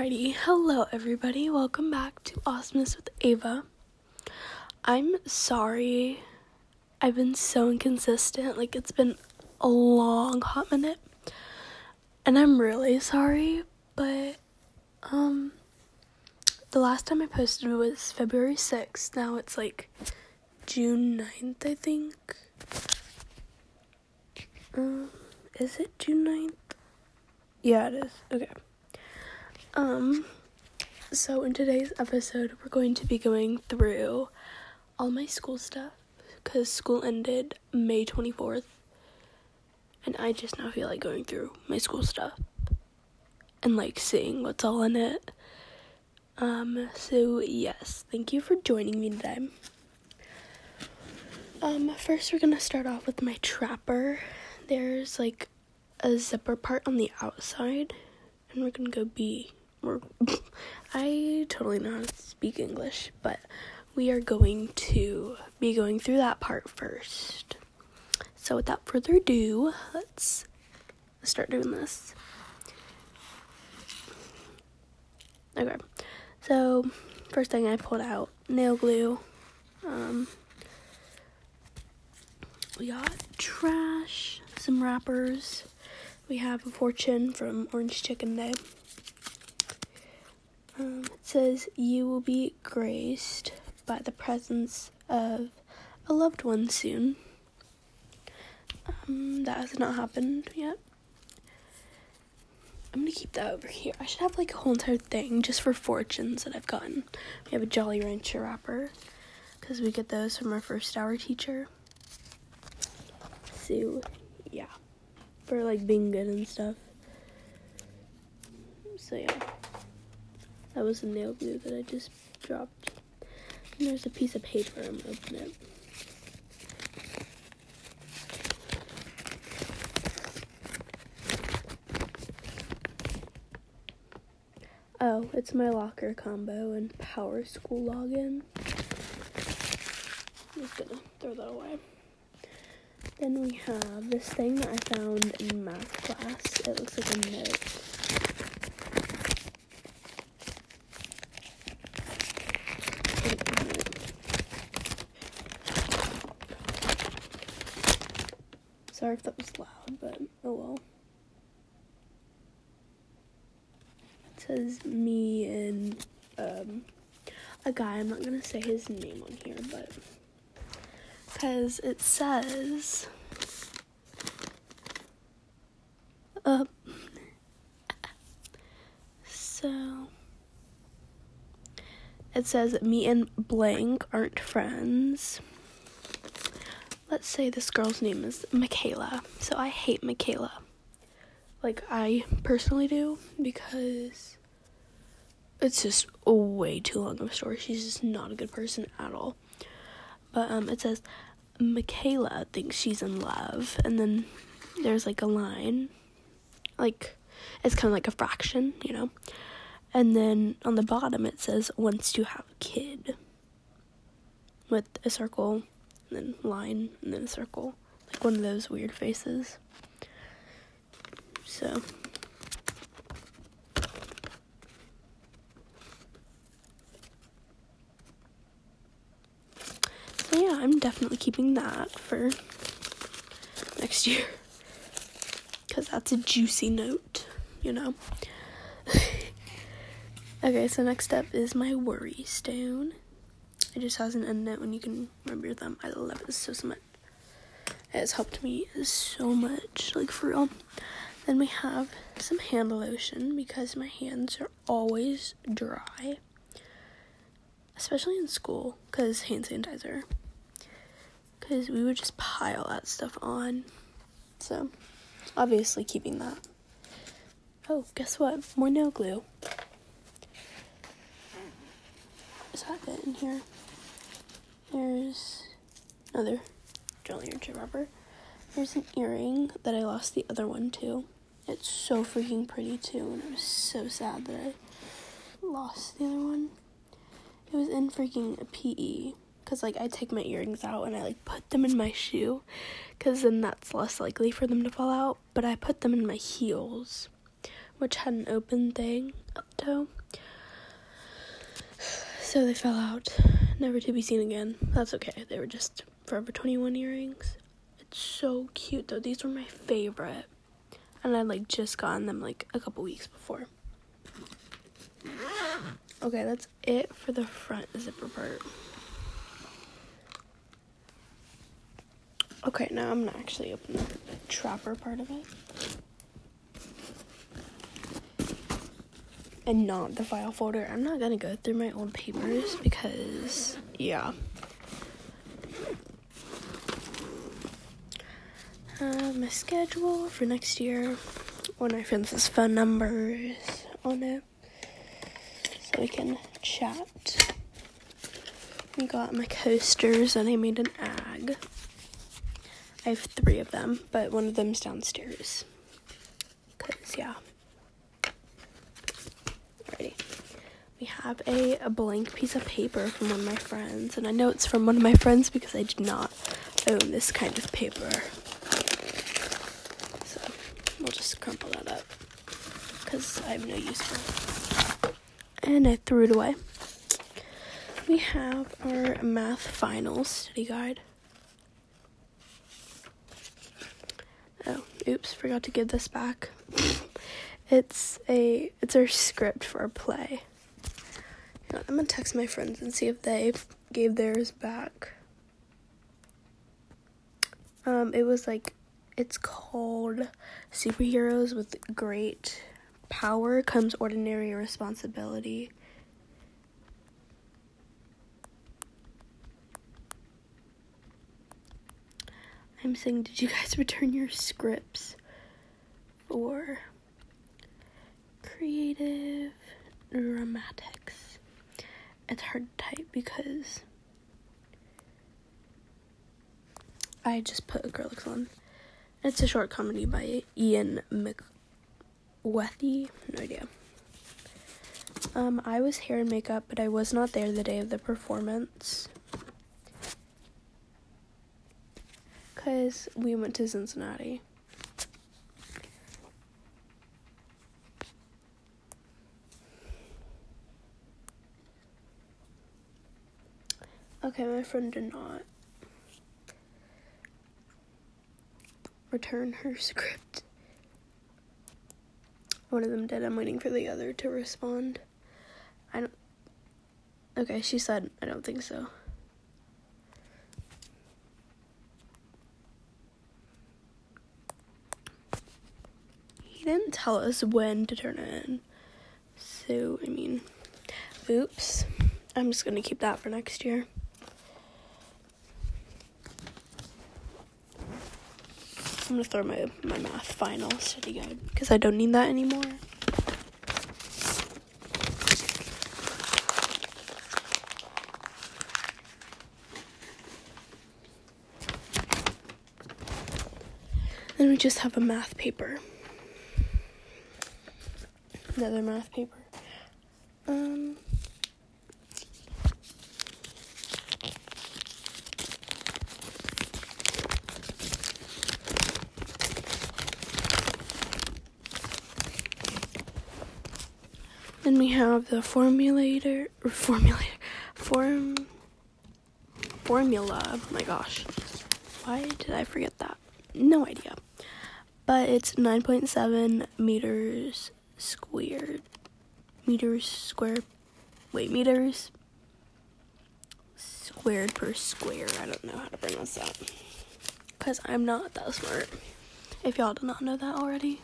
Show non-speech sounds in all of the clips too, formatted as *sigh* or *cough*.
Alrighty, hello everybody. Welcome back to Awesomeness with Ava. I'm sorry. I've been so inconsistent. Like it's been a long hot minute. And I'm really sorry, but um the last time I posted was February 6th. Now it's like June 9th, I think. Um is it June 9th? Yeah, it is. Okay. Um, so in today's episode, we're going to be going through all my school stuff because school ended May 24th, and I just now feel like going through my school stuff and like seeing what's all in it. Um, so yes, thank you for joining me today. Um, first, we're gonna start off with my trapper. There's like a zipper part on the outside, and we're gonna go be we're *laughs* I totally know how to speak English, but we are going to be going through that part first. So without further ado, let's start doing this. Okay. So first thing I pulled out nail glue. Um we got trash, some wrappers. We have a fortune from Orange Chicken Day. Says, You will be graced by the presence of a loved one soon. Um, that has not happened yet. I'm gonna keep that over here. I should have like a whole entire thing just for fortunes that I've gotten. We have a Jolly Rancher wrapper because we get those from our first hour teacher. So, yeah, for like being good and stuff. So, yeah. That was the nail glue that I just dropped. And there's a piece of paper. I'm gonna open it. Oh, it's my locker combo and PowerSchool login. I'm just gonna throw that away. Then we have this thing that I found in math class. It looks like a note. Sorry if that was loud, but oh well. It says me and um, a guy. I'm not gonna say his name on here, but because it says. Uh, so it says me and blank aren't friends let's say this girl's name is Michaela. So I hate Michaela. Like I personally do because it's just a way too long of a story. She's just not a good person at all. But um it says Michaela thinks she's in love and then there's like a line like it's kind of like a fraction, you know. And then on the bottom it says wants to have a kid with a circle then line, and then circle. Like one of those weird faces. So. So yeah, I'm definitely keeping that for next year. *laughs* Because that's a juicy note, you know? *laughs* okay, so next up is my worry stone. It just has an end note when you can remember your thumb. I love it so, so much. It has helped me so much, like for real. Then we have some hand lotion because my hands are always dry, especially in school because hand sanitizer. Because we would just pile that stuff on. So, obviously, keeping that. Oh, guess what? More nail glue. Is that it in here? There's another Jolly Rancher rubber. There's an earring that I lost the other one to. It's so freaking pretty too, and I was so sad that I lost the other one. It was in freaking PE, cause like I take my earrings out and I like put them in my shoe, cause then that's less likely for them to fall out. But I put them in my heels, which had an open thing. memento. So they fell out, never to be seen again. That's okay. They were just Forever 21 earrings. It's so cute though. These were my favorite. And I like just gotten them like a couple weeks before. Okay, that's it for the front zipper part. Okay, now I'm gonna actually open the trapper part of it. And not the file folder. I'm not gonna go through my old papers because, yeah. Uh, my schedule for next year. One of my friends' phone numbers on it so we can chat. We got my coasters and I made an ag. I have three of them, but one of them's downstairs. Cause yeah. Alrighty. We have a, a blank piece of paper from one of my friends, and I know it's from one of my friends because I did not own this kind of paper. So we'll just crumple that up because I have no use for it. And I threw it away. We have our math finals study guide. Oh, oops, forgot to give this back. *laughs* it's a it's our script for a play. I'm gonna text my friends and see if they gave theirs back. Um, it was like it's called Superheroes with Great Power Comes Ordinary Responsibility. I'm saying, did you guys *laughs* return your scripts for creative dramatics? It's hard to type because I just put acrylics on. It's a short comedy by Ian McWethy. No idea. Um, I was hair and makeup, but I was not there the day of the performance. because we went to Cincinnati. Okay, my friend did not return her *laughs* script. One of them did. I'm waiting for the other to respond. I don't. Okay, she said, I don't think so. He didn't tell us when to turn it in. So, I mean, oops. I'm just gonna keep that for next year. I'm gonna throw my, my math final study guide because I don't need that anymore. Then we just have a math paper another math paper. Um, then we have the formulator, formulator, form, formula. Oh my gosh, why did I forget that? No idea. But it's 9.7 meters squared meters square wait meters squared per square i don't know how to pronounce that because i'm not that smart if y'all did not know that already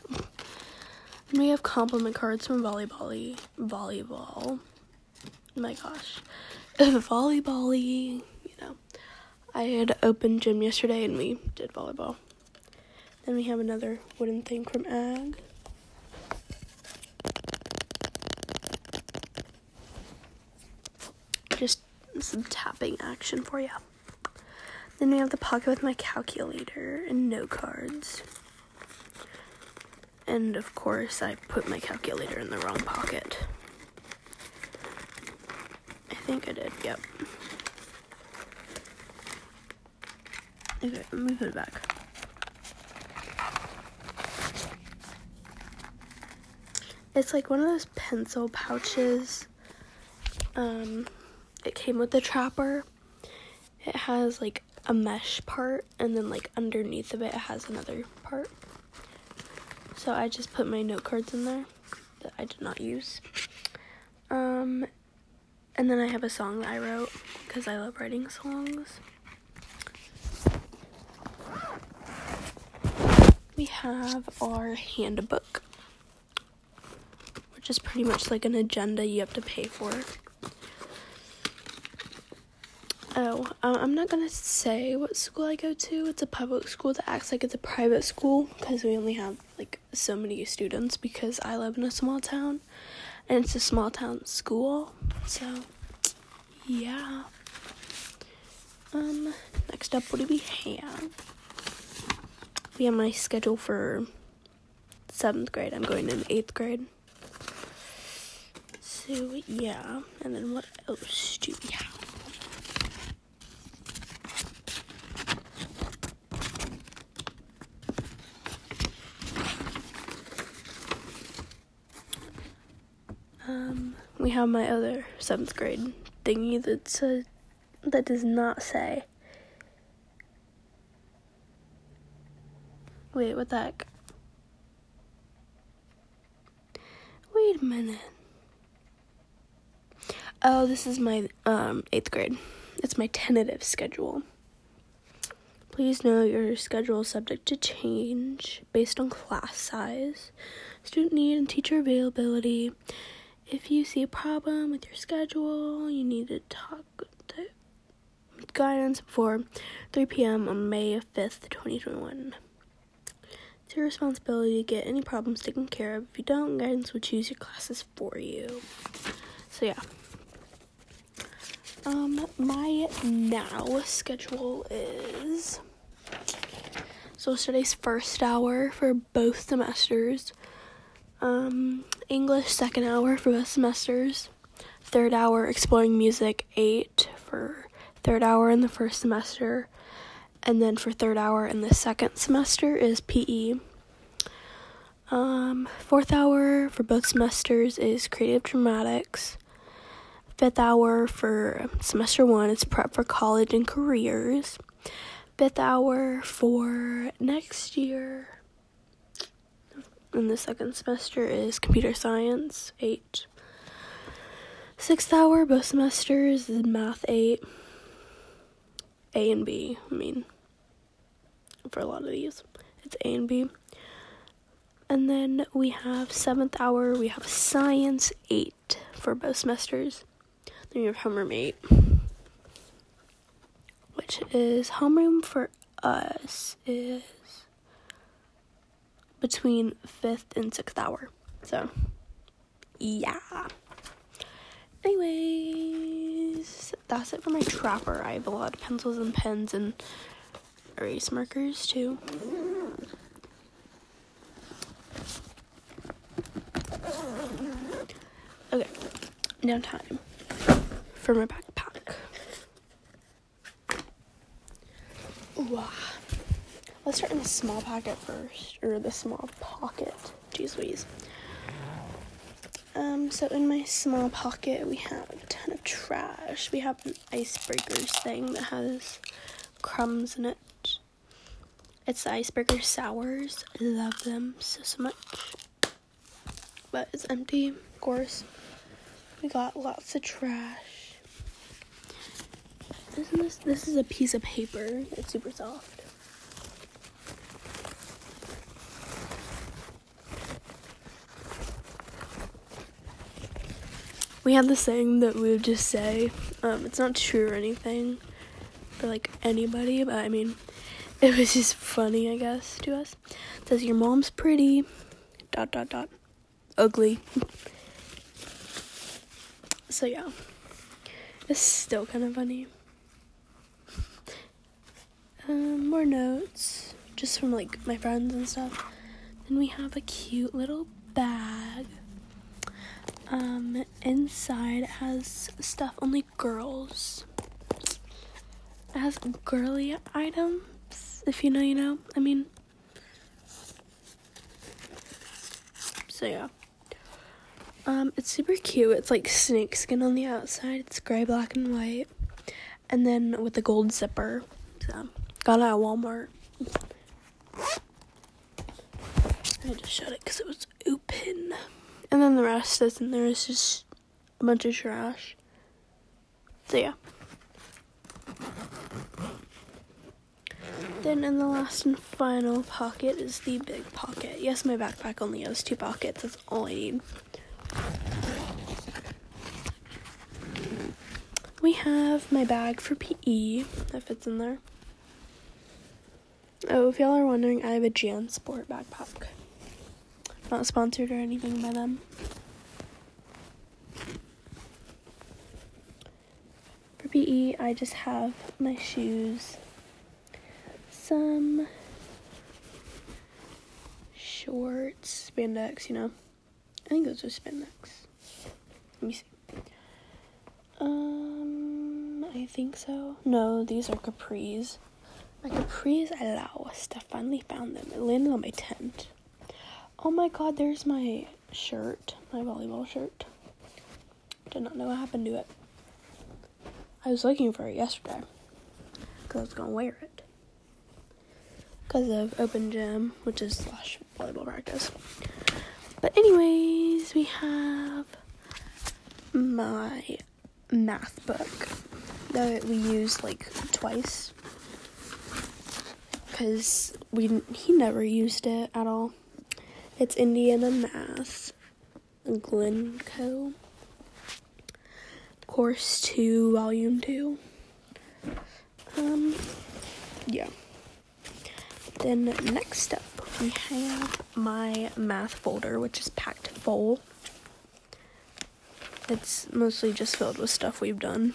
we have compliment cards from volleyball volleyball. Oh my gosh. *laughs* Volleyball you know. I had open gym yesterday and we did volleyball. Then we have another wooden thing from ag. Just some tapping action for you. Then we have the pocket with my calculator and note cards. And of course, I put my calculator in the wrong pocket. I think I did, yep. Okay, move it back. It's like one of those pencil pouches. Um, it came with the trapper. It has like a mesh part, and then like underneath of it, it has another part. So I just put my note cards in there that I did not use. Um, and then I have a song that I wrote because I love writing songs. We have our handbook, which is pretty much like an agenda you have to pay for. Oh, um, I'm not gonna say what school I go to. It's a public school that acts like it's a private school because we only have like so many students because I live in a small town and it's a small town school. So, yeah. Um, next up, what do we have? We have my schedule for seventh grade. I'm going in eighth grade. So, yeah. And then what else do we have? Um, we have my other seventh grade thingy that says that does not say. Wait, what the heck? Wait a minute. Oh, this is my um eighth grade. It's my tentative schedule. Please know your schedule is subject to change based on class size, student need, and teacher availability. If you see a problem with your schedule, you need to talk to guidance before 3 p.m. on May 5th, 2021. It's your responsibility to get any problems taken care of. If you don't, guidance will choose your classes for you. So, yeah. Um, my now schedule is so today's first hour for both semesters um, English second hour for both semesters. Third hour exploring music eight for third hour in the first semester, and then for third hour in the second semester is PE. Um, fourth hour for both semesters is creative dramatics. Fifth hour for semester one is prep for college and careers. Fifth hour for next year in the second semester is computer science, 8. Sixth hour, both semesters, math, 8. A and B, I mean, for a lot of these, it's A and B. And then we have seventh hour, we have science, 8 for both semesters. Then we have homeroom, 8, which is homeroom for us is between fifth and sixth hour. So, yeah. Anyways, that's it for my trapper. I have a lot of pencils and pens and erase markers too. Okay, now time for my backpack. Wow. Let's start in the small pocket first, or the small pocket. Jeez Louise. Um, so in my small pocket, we have a ton of trash. We have an icebreakers thing that has crumbs in it. It's the icebreaker sours. I love them so, so much. But it's empty, of course. We got lots of trash. Isn't this, this is a piece of paper. It's super soft. We had this saying that we would just say. Um, it's not true or anything for like anybody, but I mean, *laughs* it was just funny, I guess, to us. It says your mom's pretty, dot dot dot, ugly. so yeah, it's still kind of funny. Um, more notes, just from like my friends and stuff. Then we have a cute little bag um, inside it has stuff only girls. It has girly items. If you know, you know. I mean, so yeah. Um, it's super cute. It's like snakeskin on the outside. It's gray, black, and white. And then with the gold zipper. So, got it at Walmart. I just shut it because it was open. And then the rest is in there is just a bunch of trash. So yeah. Then in the last and final pocket is the big pocket. Yes, my backpack only has two pockets. That's all I need. We have my bag for PE that fits in there. Oh, if y'all are wondering, I have a JanSport backpack. Not sponsored or anything by them. For PE, I just have my shoes some shorts, spandex, you know. I think those are spandex. Let me see. Um, I think so. No, these are capris. My capris allow us to finally found them. It landed on my tent. Oh my god, there's my shirt, my volleyball shirt. Did not know what happened to it. I was looking for it yesterday because I was gonna wear it because of open gym, which is slash volleyball practice. But anyways, we have my math book that we used like twice because we he never used it at all. It's Indiana Math, Glencoe, Course Two, Volume Two. Um, yeah. Then next up, we have my math folder, which is packed full. It's mostly just filled with stuff we've done.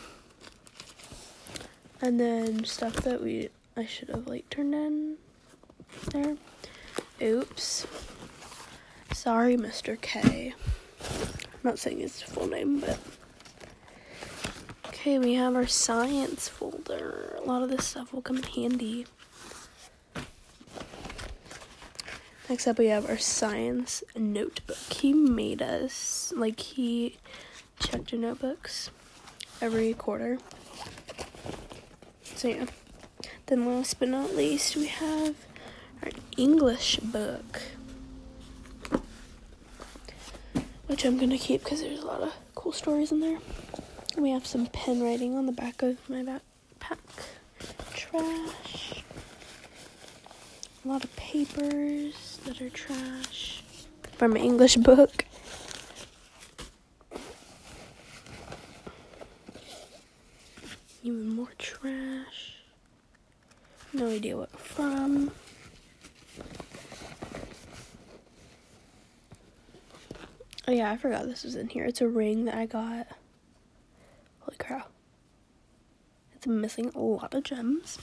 And then stuff that we I should have like turned in there. Oops. Sorry, Mr. K. I'm not saying his full name, but okay, we have our science folder. A lot of this stuff will come in handy. Next up, we have our science notebook. He made us, like, he checked your notebooks every quarter. So, yeah. Then, last but not least, we have our English book, which I'm gonna keep because there's a lot of cool stories in there. And we have some pen writing on the back of my backpack. Trash. A lot of papers that are trash from an English book. Even more trash. No idea what from. Oh yeah, I forgot this was in here. It's a ring that I got. Holy cow. It's missing a lot of gems.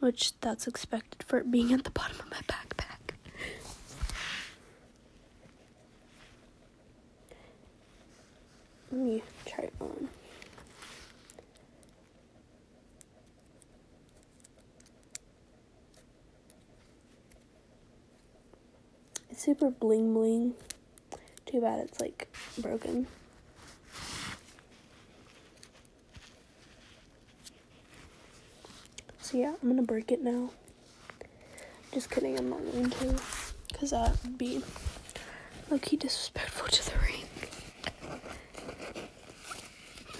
Which that's expected for it being at the bottom of my backpack. Let me try it on. It's super bling bling. Too bad it's like broken. So yeah, I'm gonna break it now. Just kidding, I'm not going to. Because that would be low key disrespectful to the ring.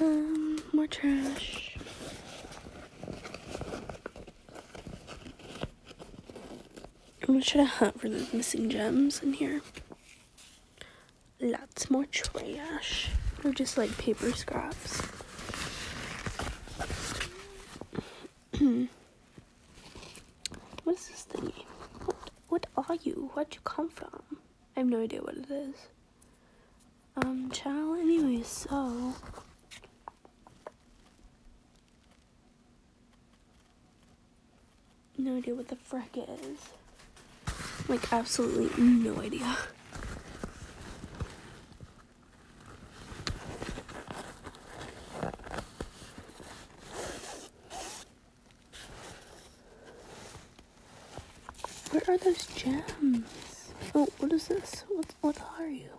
Um, more trash. I'm gonna try to hunt for those missing gems in here. Lots more trash. Or just like paper scraps. *clears throat* what is this thingy? What, what are you? Where'd you come from? I have no idea what it is. Um, channel anyway, so no idea what the frick is. Like, absolutely no idea. *laughs* Where are those gems? Oh, what is this? What, what are you?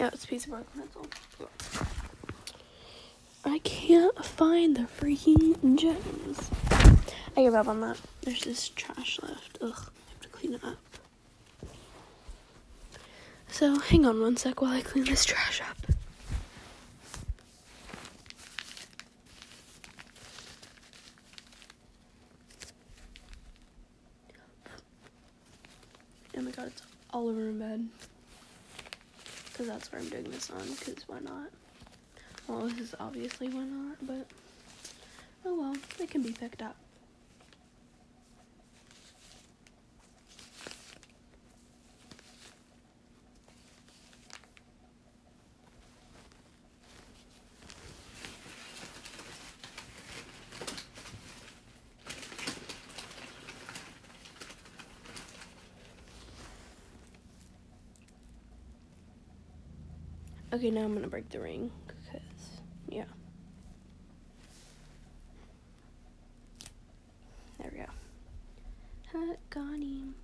Yeah, it's a piece of broken pencil. I can't find the freaking gems. I give up on that. There's this trash left. Ugh, I have to clean it up. So, hang on one sec while I clean this trash up. Oh my god, it's all over my bed. Because that's where I'm doing this on, because why not? Well, this is obviously why not, but oh well, it can be picked up. Okay, now I'm gonna break the ring because, yeah. There we go. Got him.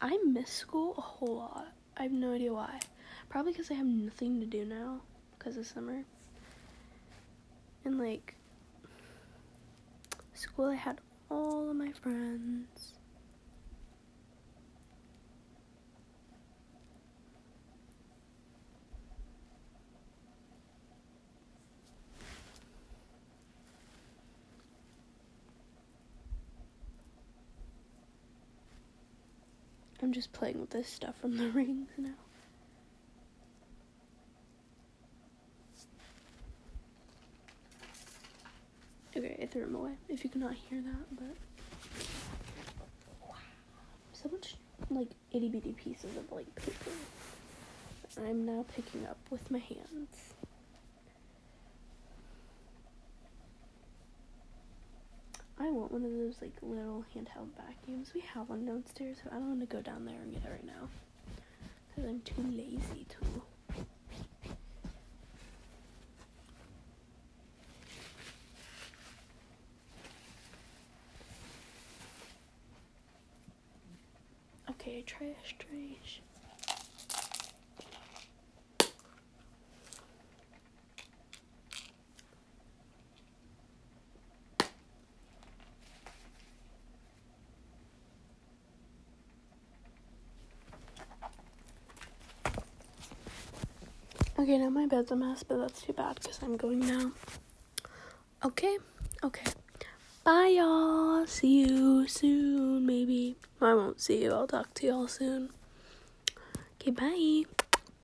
I miss school a whole lot. I have no idea why. Probably because I have nothing to do now because of summer. And like, school, I had all of my friends. I'm just playing with this stuff from the *laughs* rings now. Them away. If you cannot hear that, but wow, so much like itty bitty pieces of like paper. I'm now picking up with my hands. I want one of those like little handheld vacuums. We have one downstairs, but I don't want to go down there and get it right now because I'm too lazy to. Trash, trash. Okay, now my bed's a mess, but that's too bad because I'm going now. Okay, okay. Bye, y'all. See you soon, maybe. I won't see you. I'll talk to y'all soon. Okay, bye.